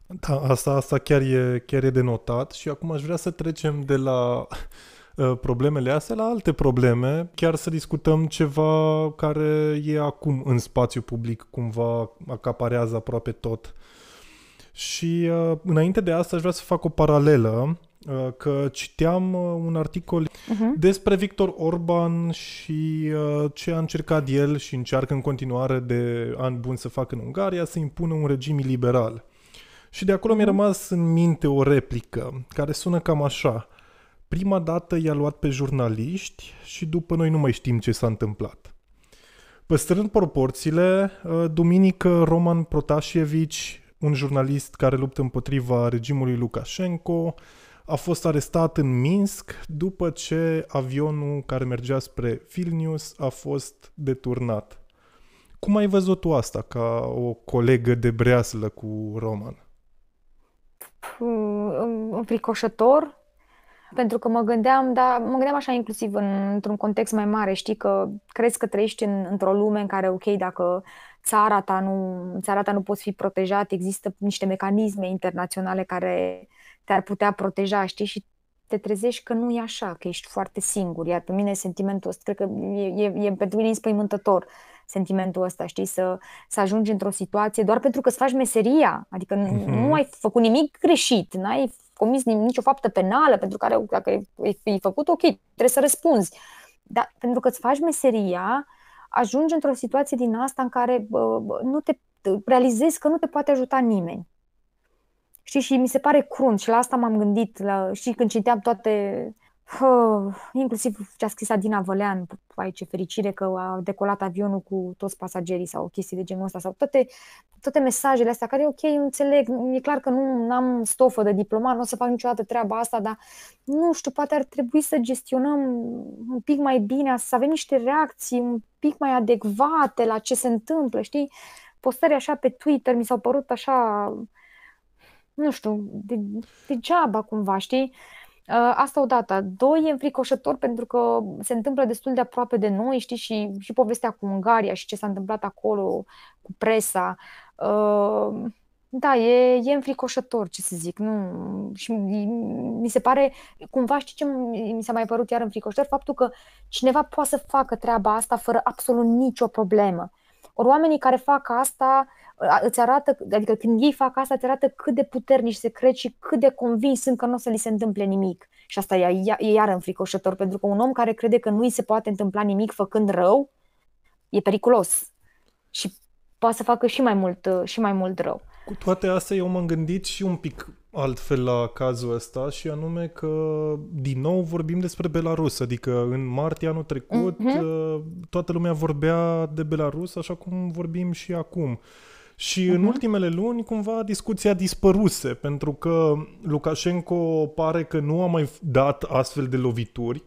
Da, asta, asta chiar, e, chiar e de notat și acum aș vrea să trecem de la uh, problemele astea la alte probleme, chiar să discutăm ceva care e acum în spațiu public, cumva acaparează aproape tot și uh, înainte de asta aș vrea să fac o paralelă, uh, că citeam uh, un articol uh-huh. despre Victor Orban și uh, ce a încercat el și încearcă în continuare de ani buni să facă în Ungaria, să impună un regim liberal. Și de acolo uh-huh. mi-a mhm. rămas în minte o replică care sună cam așa. Prima dată i-a luat pe jurnaliști și după noi nu mai știm ce s-a întâmplat. Păstrând proporțiile, uh, duminică Roman Protasievici un jurnalist care luptă împotriva regimului Lukashenko, a fost arestat în Minsk după ce avionul care mergea spre Vilnius a fost deturnat. Cum ai văzut tu asta ca o colegă de breaslă cu Roman? Înfricoșător, pentru că mă gândeam, dar mă gândeam așa inclusiv în, într-un context mai mare, știi că crezi că trăiești în, într-o lume în care, ok, dacă țara ta nu, țara ta nu poți fi protejat, există niște mecanisme internaționale care te-ar putea proteja, știi, și te trezești că nu e așa, că ești foarte singur. Iar pe mine sentimentul ăsta, cred că e, e, e pentru mine înspăimântător sentimentul ăsta, știi, să, să ajungi într-o situație doar pentru că îți faci meseria, adică mm-hmm. nu ai făcut nimic greșit, n-ai comis nicio faptă penală pentru care, dacă ai făcut, ok, trebuie să răspunzi. Dar pentru că îți faci meseria, ajungi într-o situație din asta în care nu te realizezi că nu te poate ajuta nimeni. Știi, și mi se pare crunt și la asta m-am gândit, la, și când citeam toate, uh, inclusiv ce a scris Adina Vălean, ai ce fericire că a decolat avionul cu toți pasagerii sau chestii de genul ăsta, sau toate, toate mesajele astea care, ok, înțeleg, e clar că nu am stofă de diplomat, nu o să fac niciodată treaba asta, dar nu știu, poate ar trebui să gestionăm un pic mai bine, să avem niște reacții un pic mai adecvate la ce se întâmplă, știi? Postări așa pe Twitter mi s-au părut așa, nu știu, de, degeaba cumva, știi? Uh, asta odată. Doi, e înfricoșător pentru că se întâmplă destul de aproape de noi, știi, și, și povestea cu Ungaria și ce s-a întâmplat acolo cu presa. Uh, da, e, e înfricoșător, ce să zic. Nu, și mi se pare, cumva știi ce mi s-a mai părut iar înfricoșător? Faptul că cineva poate să facă treaba asta fără absolut nicio problemă. Ori oamenii care fac asta îți arată, adică când ei fac asta, îți arată cât de puternici se cred și cât de convins sunt că nu o să li se întâmple nimic. Și asta e, e iar înfricoșător, pentru că un om care crede că nu îi se poate întâmpla nimic făcând rău, e periculos. Și poate să facă și mai mult, și mai mult rău. Cu toate astea, eu m-am gândit și un pic altfel la cazul ăsta și anume că din nou vorbim despre Belarus, adică în martie anul trecut uh-huh. toată lumea vorbea de Belarus așa cum vorbim și acum. Și uh-huh. în ultimele luni, cumva, discuția dispăruse, pentru că Lukashenko pare că nu a mai dat astfel de lovituri,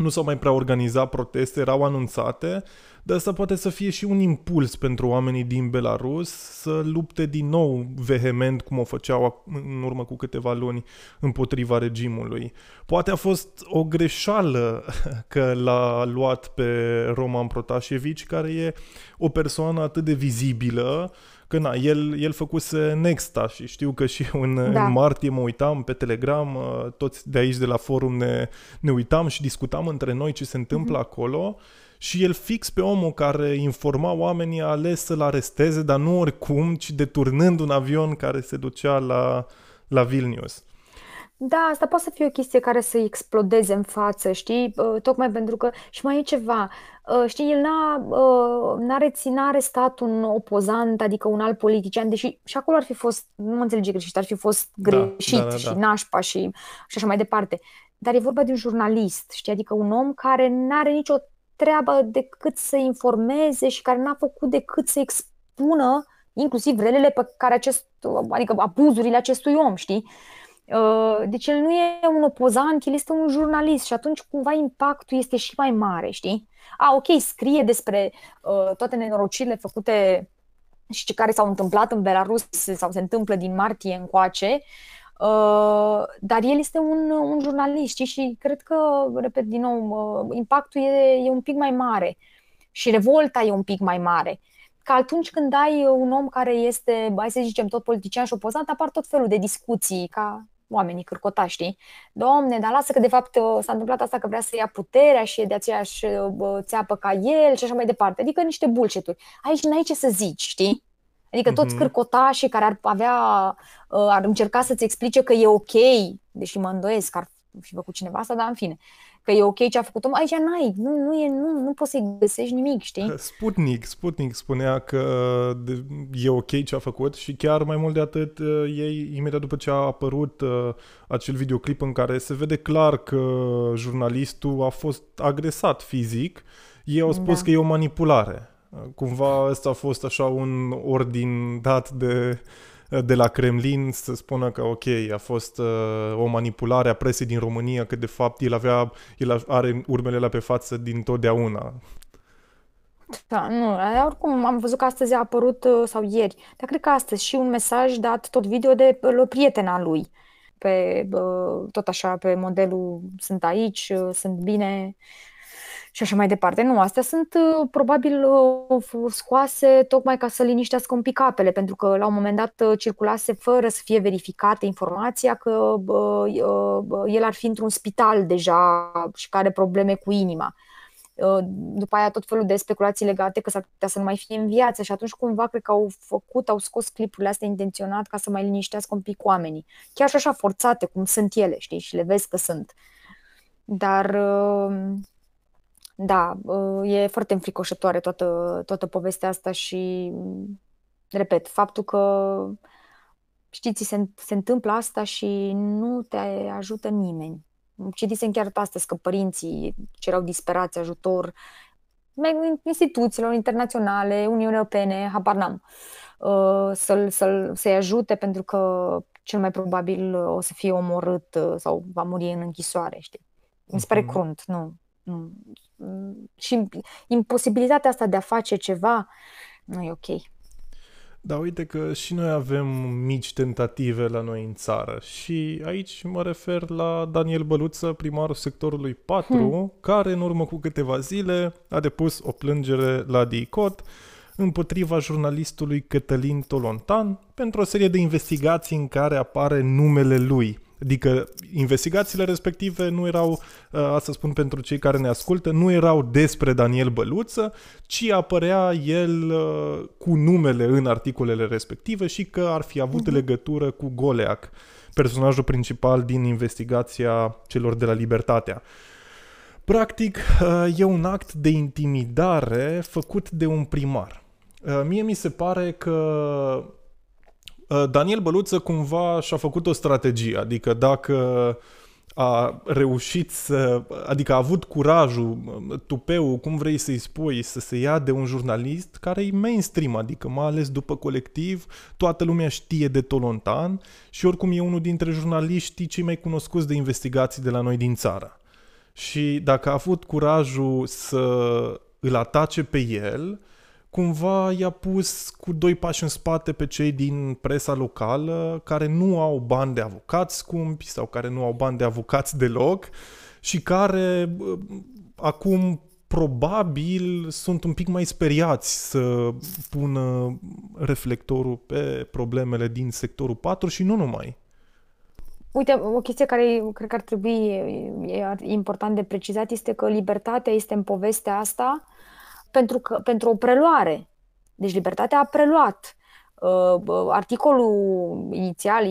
nu s-au mai prea organizat proteste, erau anunțate, dar asta poate să fie și un impuls pentru oamenii din Belarus să lupte din nou vehement, cum o făceau în urmă cu câteva luni, împotriva regimului. Poate a fost o greșeală că l-a luat pe Roman Protasievici, care e o persoană atât de vizibilă, că na, el, el făcuse Nexta și știu că și în, da. în martie mă uitam pe Telegram, uh, toți de aici de la forum ne, ne uitam și discutam între noi ce se întâmplă mm-hmm. acolo și el fix pe omul care informa oamenii a ales să-l aresteze, dar nu oricum, ci deturnând un avion care se ducea la, la Vilnius. Da, asta poate să fie o chestie care să explodeze în față, știi? Tocmai pentru că, și mai e ceva, știi, el n-a, n-a, rețin, n-a arestat un opozant, adică un alt politician, deși și acolo ar fi fost, nu mă înțelege greșit, ar fi fost da, greșit da, da, da, și nașpa și, și așa mai departe. Dar e vorba de un jurnalist, știi? Adică un om care n-are nicio treabă decât să informeze și care n-a făcut decât să expună inclusiv relele pe care acest, adică abuzurile acestui om, știi? Uh, deci el nu e un opozant, el este un jurnalist și atunci cumva impactul este și mai mare, știi? A, ok, scrie despre uh, toate nenorocirile făcute și ce care s-au întâmplat în Belarus sau se întâmplă din martie încoace, Uh, dar el este un, un jurnalist știi? și cred că, repet din nou, uh, impactul e, e un pic mai mare și revolta e un pic mai mare. Că atunci când ai un om care este, hai să zicem, tot politician și opozant, apar tot felul de discuții, ca oamenii cârcotași, știi? Domne, dar lasă că de fapt uh, s-a întâmplat asta că vrea să ia puterea și e de aceeași uh, țeapă ca el și așa mai departe. Adică niște bullshit-uri. Aici n-ai ce să zici, știi? Adică toți mm-hmm. cârcotașii care ar avea, uh, ar încerca să-ți explice că e ok, deși mă îndoiesc că ar fi făcut cineva asta, dar în fine, că e ok ce a făcut om, aici n-ai, nu, nu, e, nu, nu poți să-i găsești nimic, știi? Sputnik, Sputnik spunea că e ok ce a făcut și chiar mai mult de atât, uh, ei, imediat după ce a apărut uh, acel videoclip în care se vede clar că jurnalistul a fost agresat fizic, ei au spus da. că e o manipulare. Cumva ăsta a fost așa un ordin dat de, de la Kremlin să spună că ok, a fost uh, o manipulare a presei din România, că de fapt el, avea, el are urmele la pe față din totdeauna. Da, nu, oricum am văzut că astăzi a apărut, uh, sau ieri, dar cred că astăzi și un mesaj dat tot video de uh, prietena lui. Pe, uh, tot așa, pe modelul sunt aici, sunt bine, și așa mai departe. Nu, astea sunt uh, probabil uh, scoase tocmai ca să liniștească un pic apele, pentru că la un moment dat uh, circulase fără să fie verificată informația că el ar fi într-un spital deja și care are probleme cu inima. După aia tot felul de speculații legate că s-ar putea să nu mai fie în viață și atunci cumva cred că au făcut, au scos clipurile astea intenționat ca să mai liniștească un pic oamenii. Chiar și așa forțate cum sunt ele, știi, și le vezi că sunt. Dar da, uh, e foarte înfricoșătoare toată, toată povestea asta și, repet, faptul că, știți, se, se întâmplă asta și nu te ajută nimeni. Citisem chiar astăzi că părinții cerau disperați ajutor instituțiilor internaționale, Uniunii Europene, habar n-am, uh, să-l, să-l, să-i ajute pentru că cel mai probabil o să fie omorât uh, sau va muri în închisoare, știi? Mi se pare mhm. crunt, nu, nu, și imposibilitatea asta de a face ceva nu e ok. Da, uite că și noi avem mici tentative la noi în țară și aici mă refer la Daniel Băluță, primarul sectorului 4, hmm. care în urmă cu câteva zile a depus o plângere la DICOT împotriva jurnalistului Cătălin Tolontan pentru o serie de investigații în care apare numele lui Adică investigațiile respective nu erau, uh, asta spun pentru cei care ne ascultă, nu erau despre Daniel Băluță, ci apărea el uh, cu numele în articolele respective și că ar fi avut uh-huh. legătură cu Goleac, personajul principal din investigația celor de la Libertatea. Practic, uh, e un act de intimidare făcut de un primar. Mie mi se pare că Uh, Daniel Băluță cumva și-a făcut o strategie, adică dacă a reușit să, adică a avut curajul, tupeu, cum vrei să-i spui, să se ia de un jurnalist care e mainstream, adică mai ales după colectiv, toată lumea știe de Tolontan și oricum e unul dintre jurnaliștii cei mai cunoscuți de investigații de la noi din țară. Și dacă a avut curajul să îl atace pe el, cumva i-a pus cu doi pași în spate pe cei din presa locală care nu au bani de avocați scumpi sau care nu au bani de avocați deloc și care acum probabil sunt un pic mai speriați să pună reflectorul pe problemele din sectorul 4 și nu numai. Uite, o chestie care cred că ar trebui e important de precizat este că libertatea este în povestea asta pentru, că, pentru o preluare. Deci libertatea a preluat. Uh, articolul inițial,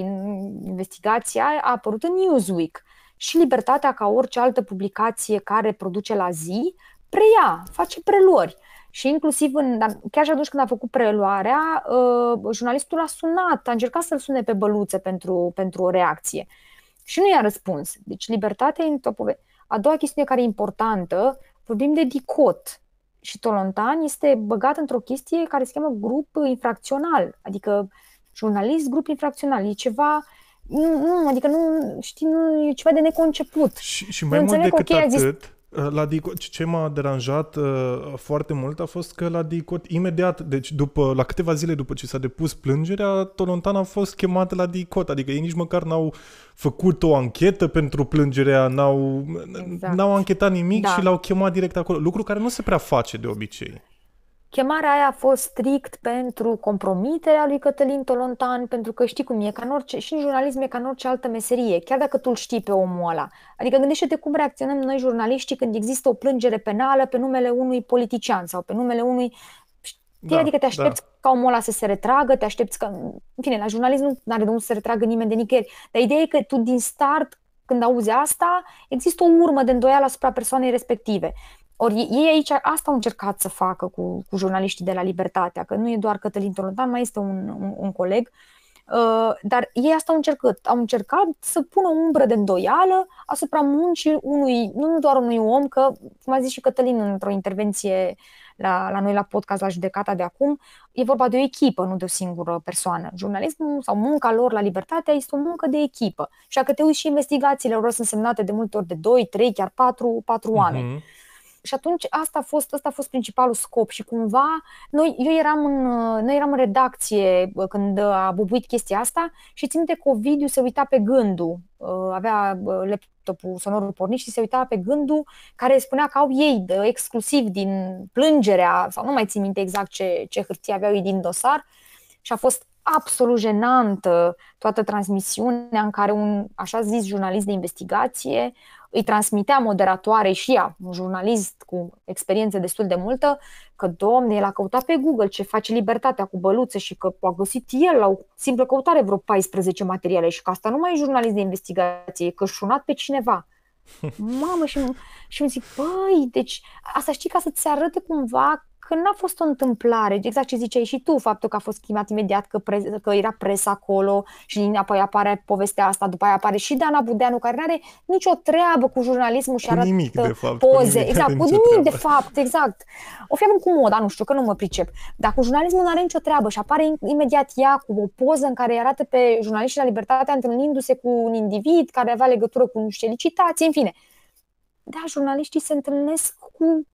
investigația, a apărut în Newsweek și libertatea, ca orice altă publicație care produce la zi, preia, face preluări. Și inclusiv, în, chiar și atunci când a făcut preluarea, uh, jurnalistul a sunat, a încercat să-l sune pe băluță pentru, pentru o reacție. Și nu i-a răspuns. Deci libertatea e în A doua chestiune care e importantă, vorbim de DICOT și Tolontan este băgat într-o chestie care se cheamă grup infracțional, adică jurnalist, grup infracțional. E ceva nu, nu, adică nu, știi, nu, e ceva de neconceput. Și, și mai mult decât okay, atât, zis, la DICOT, ce m-a deranjat uh, foarte mult a fost că la DICOT, imediat, deci după, la câteva zile după ce s-a depus plângerea, Tolontan a fost chemat la DICOT, adică ei nici măcar n-au făcut o anchetă pentru plângerea, n-au, exact. n-au anchetat nimic da. și l-au chemat direct acolo, lucru care nu se prea face de obicei. Chemarea aia a fost strict pentru compromiterea lui Cătălin Tolontan, pentru că știi cum e, ca în orice, și în jurnalism e ca în orice altă meserie, chiar dacă tu îl știi pe omul ăla. Adică gândește-te cum reacționăm noi jurnaliștii când există o plângere penală pe numele unui politician sau pe numele unui Știi? Da, adică te aștepți da. ca omul ăla să se retragă, te aștepți că... În fine, la jurnalism nu are de unde să se retragă nimeni de nicăieri. Dar ideea e că tu din start, când auzi asta, există o urmă de îndoială asupra persoanei respective. Ori ei aici asta au încercat să facă cu, cu jurnaliștii de la Libertatea, că nu e doar Cătălin Tolontan, mai este un, un, un coleg. Uh, dar ei asta au încercat. Au încercat să pună o umbră de îndoială asupra muncii unui, nu doar unui om, că, cum a zis și Cătălin într-o intervenție la, la noi la podcast, la judecata de acum, e vorba de o echipă, nu de o singură persoană. Jurnalismul sau munca lor la libertatea este o muncă de echipă. Și dacă te uiți și investigațiile lor sunt semnate de multe ori de 2, 3, chiar 4, 4 uh-huh. Oameni. Și atunci asta a fost, asta a fost principalul scop și cumva noi, eu eram în, noi eram în redacție când a bubuit chestia asta și țin că Ovidiu se uita pe gândul, avea laptopul sonorul pornit și se uita pe gândul care spunea că au ei de, exclusiv din plângerea sau nu mai țin minte exact ce, ce hârtie aveau ei din dosar și a fost absolut jenantă toată transmisiunea în care un așa zis jurnalist de investigație îi transmitea moderatoare și ea, un jurnalist cu experiență destul de multă, că, domne, el a căutat pe Google ce face libertatea cu băluță și că a găsit el la o simplă căutare vreo 14 materiale și că asta nu mai e jurnalist de investigație, e cășunat pe cineva. Mamă, și, și îmi zic, băi, deci asta știi ca să-ți arate cumva că n-a fost o întâmplare, exact ce ziceai și tu, faptul că a fost chemat imediat că, pre, că era presă acolo și apoi apare povestea asta, după aia apare și Dana Budeanu, care nu are nicio treabă cu jurnalismul și cu arată nimic, de fapt, poze. Cu nimic, exact, cu nimic, treabă. de fapt, exact. O fi cu moda, nu știu, că nu mă pricep. Dar cu jurnalismul nu are nicio treabă și apare imediat ea cu o poză în care arată pe jurnaliștii la Libertatea întâlnindu-se cu un individ care avea legătură cu niște licitații, în fine. Da, jurnaliștii se întâlnesc cu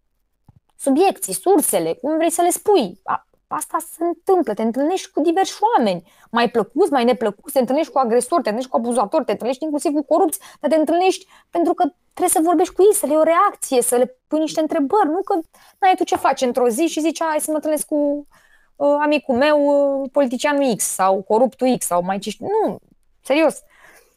subiecții, sursele, cum vrei să le spui. Asta se întâmplă, te întâlnești cu diversi oameni, mai plăcuți, mai neplăcuți, te întâlnești cu agresori, te întâlnești cu abuzatori, te întâlnești inclusiv cu corupți, dar te întâlnești pentru că trebuie să vorbești cu ei, să le iei o reacție, să le pui niște întrebări, nu că n-ai tu ce faci într-o zi și zici, hai să mă întâlnesc cu uh, amicul meu, uh, politicianul X sau coruptul X sau mai ce știu. Nu, serios.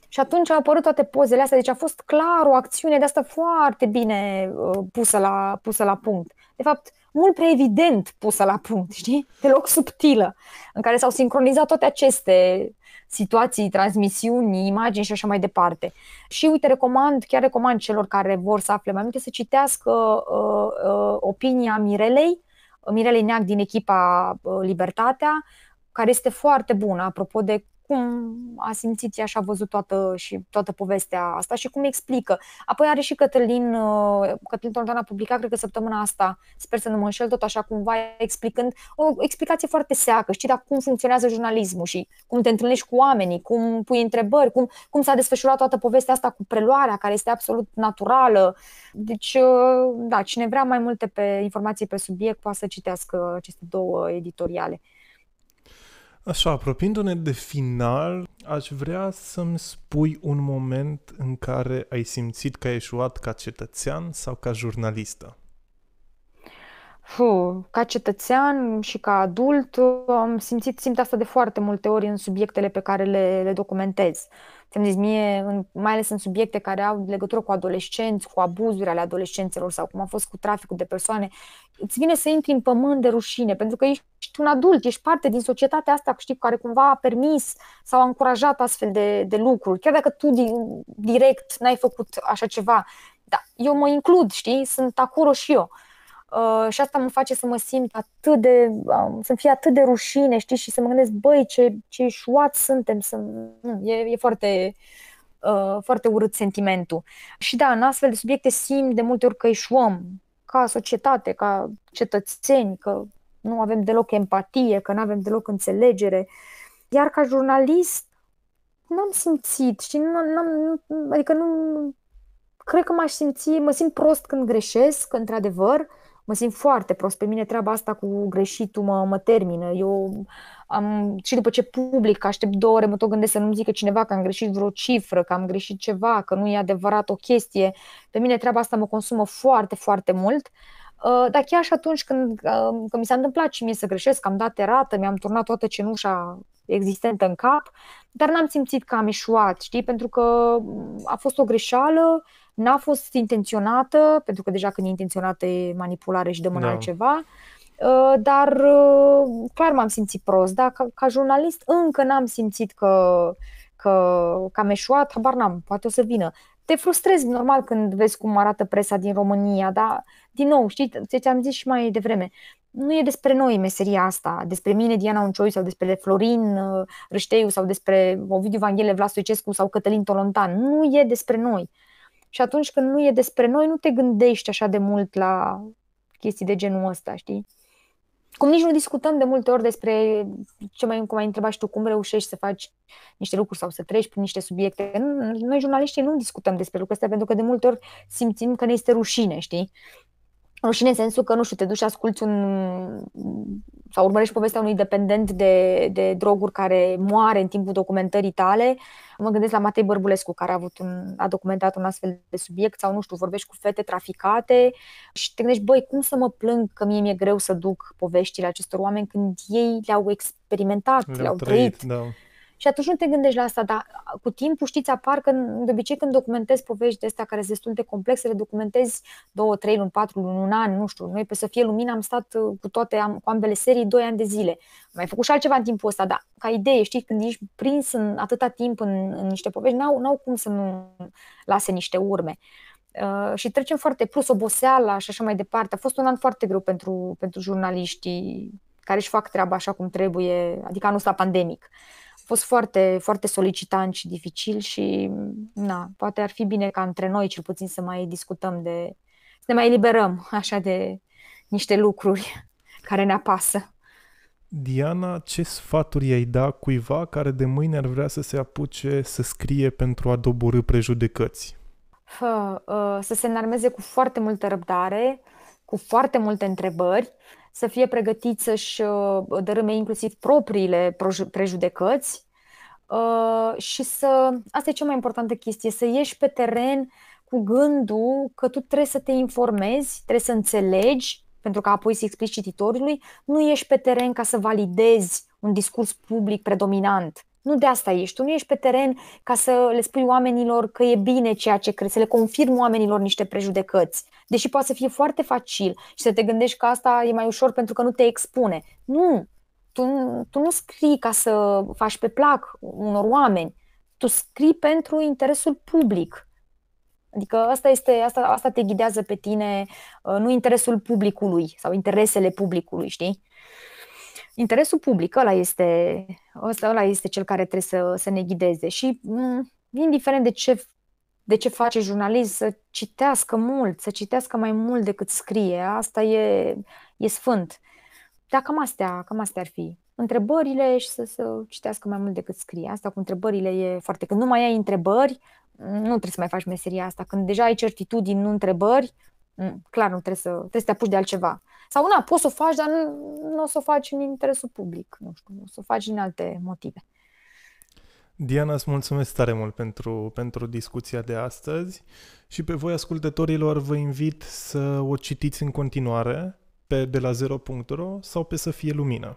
Și atunci au apărut toate pozele astea, deci a fost clar o acțiune de asta foarte bine uh, pusă, la, pusă la punct. De fapt, mult prea evident pusă la punct, știi? Deloc subtilă, în care s-au sincronizat toate aceste situații, transmisiuni, imagini și așa mai departe. Și uite, recomand, chiar recomand celor care vor să afle mai multe să citească uh, uh, opinia Mirelei, Mirelei Neac din echipa uh, Libertatea, care este foarte bună, apropo de cum a simțit ea și a văzut toată, și toată povestea asta și cum explică. Apoi are și Cătălin, uh, Cătălin Tontan a publicat, cred că săptămâna asta, sper să nu mă înșel, tot așa cumva explicând o explicație foarte seacă, știi, dar cum funcționează jurnalismul și cum te întâlnești cu oamenii, cum pui întrebări, cum, cum s-a desfășurat toată povestea asta cu preluarea, care este absolut naturală. Deci, uh, da, cine vrea mai multe pe informații pe subiect, poate să citească aceste două editoriale. Așa, apropiindu-ne de final, aș vrea să-mi spui un moment în care ai simțit că ai eșuat ca cetățean sau ca jurnalistă. Fuh, ca cetățean și ca adult am simțit, simt asta de foarte multe ori în subiectele pe care le, le documentez. Ți-am zis mie, în, mai ales în subiecte care au legătură cu adolescenți, cu abuzuri ale adolescenților sau cum a fost cu traficul de persoane, îți vine să intri în pământ de rușine, pentru că ești un adult, ești parte din societatea asta, știi, care cumva a permis sau a încurajat astfel de, de lucruri, chiar dacă tu direct n-ai făcut așa ceva. Da, eu mă includ, știi, sunt acolo și eu. Uh, și asta mă face să mă simt atât de, uh, să fie atât de rușine, știi, și să mă gândesc, băi, ce, ce șuați suntem, să, nu, e, e foarte, uh, foarte urât sentimentul. Și da, în astfel de subiecte simt de multe ori că eșuăm ca societate, ca cetățeni, că nu avem deloc empatie, că nu avem deloc înțelegere. Iar ca jurnalist, n-am simțit și nu, n-am, adică nu, cred că m-aș simți, mă simt prost când greșesc, într-adevăr, mă simt foarte prost. Pe mine treaba asta cu greșitul mă, mă termină. Eu am, și după ce public, aștept două ore, mă tot gândesc să nu-mi zică cineva că am greșit vreo cifră, că am greșit ceva, că nu e adevărat o chestie. Pe mine treaba asta mă consumă foarte, foarte mult. Uh, dar chiar și atunci când, uh, când mi s-a întâmplat și mie să greșesc, am dat erată, mi-am turnat toată cenușa existentă în cap, dar n-am simțit că am eșuat, știi? Pentru că a fost o greșeală, n-a fost intenționată, pentru că deja când e intenționată e manipulare și de mână da. altceva, uh, dar uh, clar m-am simțit prost, da? Ca, ca jurnalist încă n-am simțit că, că, că am eșuat, habar n-am, poate o să vină. Te frustrezi normal când vezi cum arată presa din România, dar din nou, știi, ți-am zis și mai devreme, nu e despre noi meseria asta, despre mine, Diana Uncioi, sau despre Florin uh, Râșteiu, sau despre Ovidiu Vanghele Vlastoicescu sau Cătălin Tolontan. Nu e despre noi. Și atunci când nu e despre noi, nu te gândești așa de mult la chestii de genul ăsta, știi? Cum nici nu discutăm de multe ori despre ce mai, cum ai întrebat și tu, cum reușești să faci niște lucruri sau să treci prin niște subiecte. Noi, jurnaliștii, nu discutăm despre lucrurile astea pentru că de multe ori simțim că ne este rușine, știi? rușine în sensul că, nu știu, te duci și asculti un sau urmărești povestea unui dependent de, de droguri care moare în timpul documentării tale. Mă gândesc la Matei Bărbulescu, care a, avut un, a documentat un astfel de subiect, sau nu știu, vorbești cu fete traficate și te gândești, băi, cum să mă plâng că mie mi-e greu să duc poveștile acestor oameni când ei le-au experimentat, le-au, le-au trăit. trăit. Da. Și atunci nu te gândești la asta, dar cu timpul, știți, apar că de obicei când documentezi povești de astea care sunt destul de complexe, le documentezi două, trei luni, patru luni, un an, nu știu. Noi pe Să fie lumină am stat uh, cu toate, cu ambele serii doi ani de zile. Am mai făcut și altceva în timpul ăsta, dar ca idee, știi, când ești prins în atâta timp în, în niște povești, n-au, n-au cum să nu lase niște urme. Uh, și trecem foarte plus oboseala și așa mai departe. A fost un an foarte greu pentru, pentru jurnaliștii care își fac treaba așa cum trebuie, adică anul ăsta pandemic fost foarte, foarte solicitant și dificil și na, poate ar fi bine ca între noi cel puțin să mai discutăm de, să ne mai eliberăm așa de niște lucruri care ne apasă. Diana, ce sfaturi ai da cuiva care de mâine ar vrea să se apuce să scrie pentru a doborâ prejudecăți? Fă, uh, să se înarmeze cu foarte multă răbdare, cu foarte multe întrebări, să fie pregătit să-și uh, dărâme inclusiv propriile prejudecăți uh, și să, asta e cea mai importantă chestie, să ieși pe teren cu gândul că tu trebuie să te informezi, trebuie să înțelegi, pentru că apoi să explici cititorului, nu ieși pe teren ca să validezi un discurs public predominant. Nu de asta ești. Tu nu ești pe teren ca să le spui oamenilor că e bine ceea ce crezi, să le confirmi oamenilor niște prejudecăți. Deși poate să fie foarte facil și să te gândești că asta e mai ușor pentru că nu te expune. Nu! Tu, tu nu scrii ca să faci pe plac unor oameni. Tu scrii pentru interesul public. Adică asta, este, asta, asta te ghidează pe tine, uh, nu interesul publicului sau interesele publicului, știi? Interesul public, ăla este, ăla este cel care trebuie să, să ne ghideze și mm, indiferent de ce, de ce face jurnalist, să citească mult, să citească mai mult decât scrie, asta e, e sfânt. Dar cam astea, cam astea ar fi. Întrebările și să, să citească mai mult decât scrie. Asta cu întrebările e foarte... Când nu mai ai întrebări, nu trebuie să mai faci meseria asta. Când deja ai certitudini, nu întrebări, mm, clar, nu trebuie să, trebuie să te apuci de altceva. Sau, na, poți să o faci, dar nu, nu o să o faci în interesul public. Nu știu, o să o faci din alte motive. Diana, îți mulțumesc tare mult pentru, pentru discuția de astăzi și pe voi, ascultătorilor, vă invit să o citiți în continuare pe de la 0.ro sau pe Să fie lumină.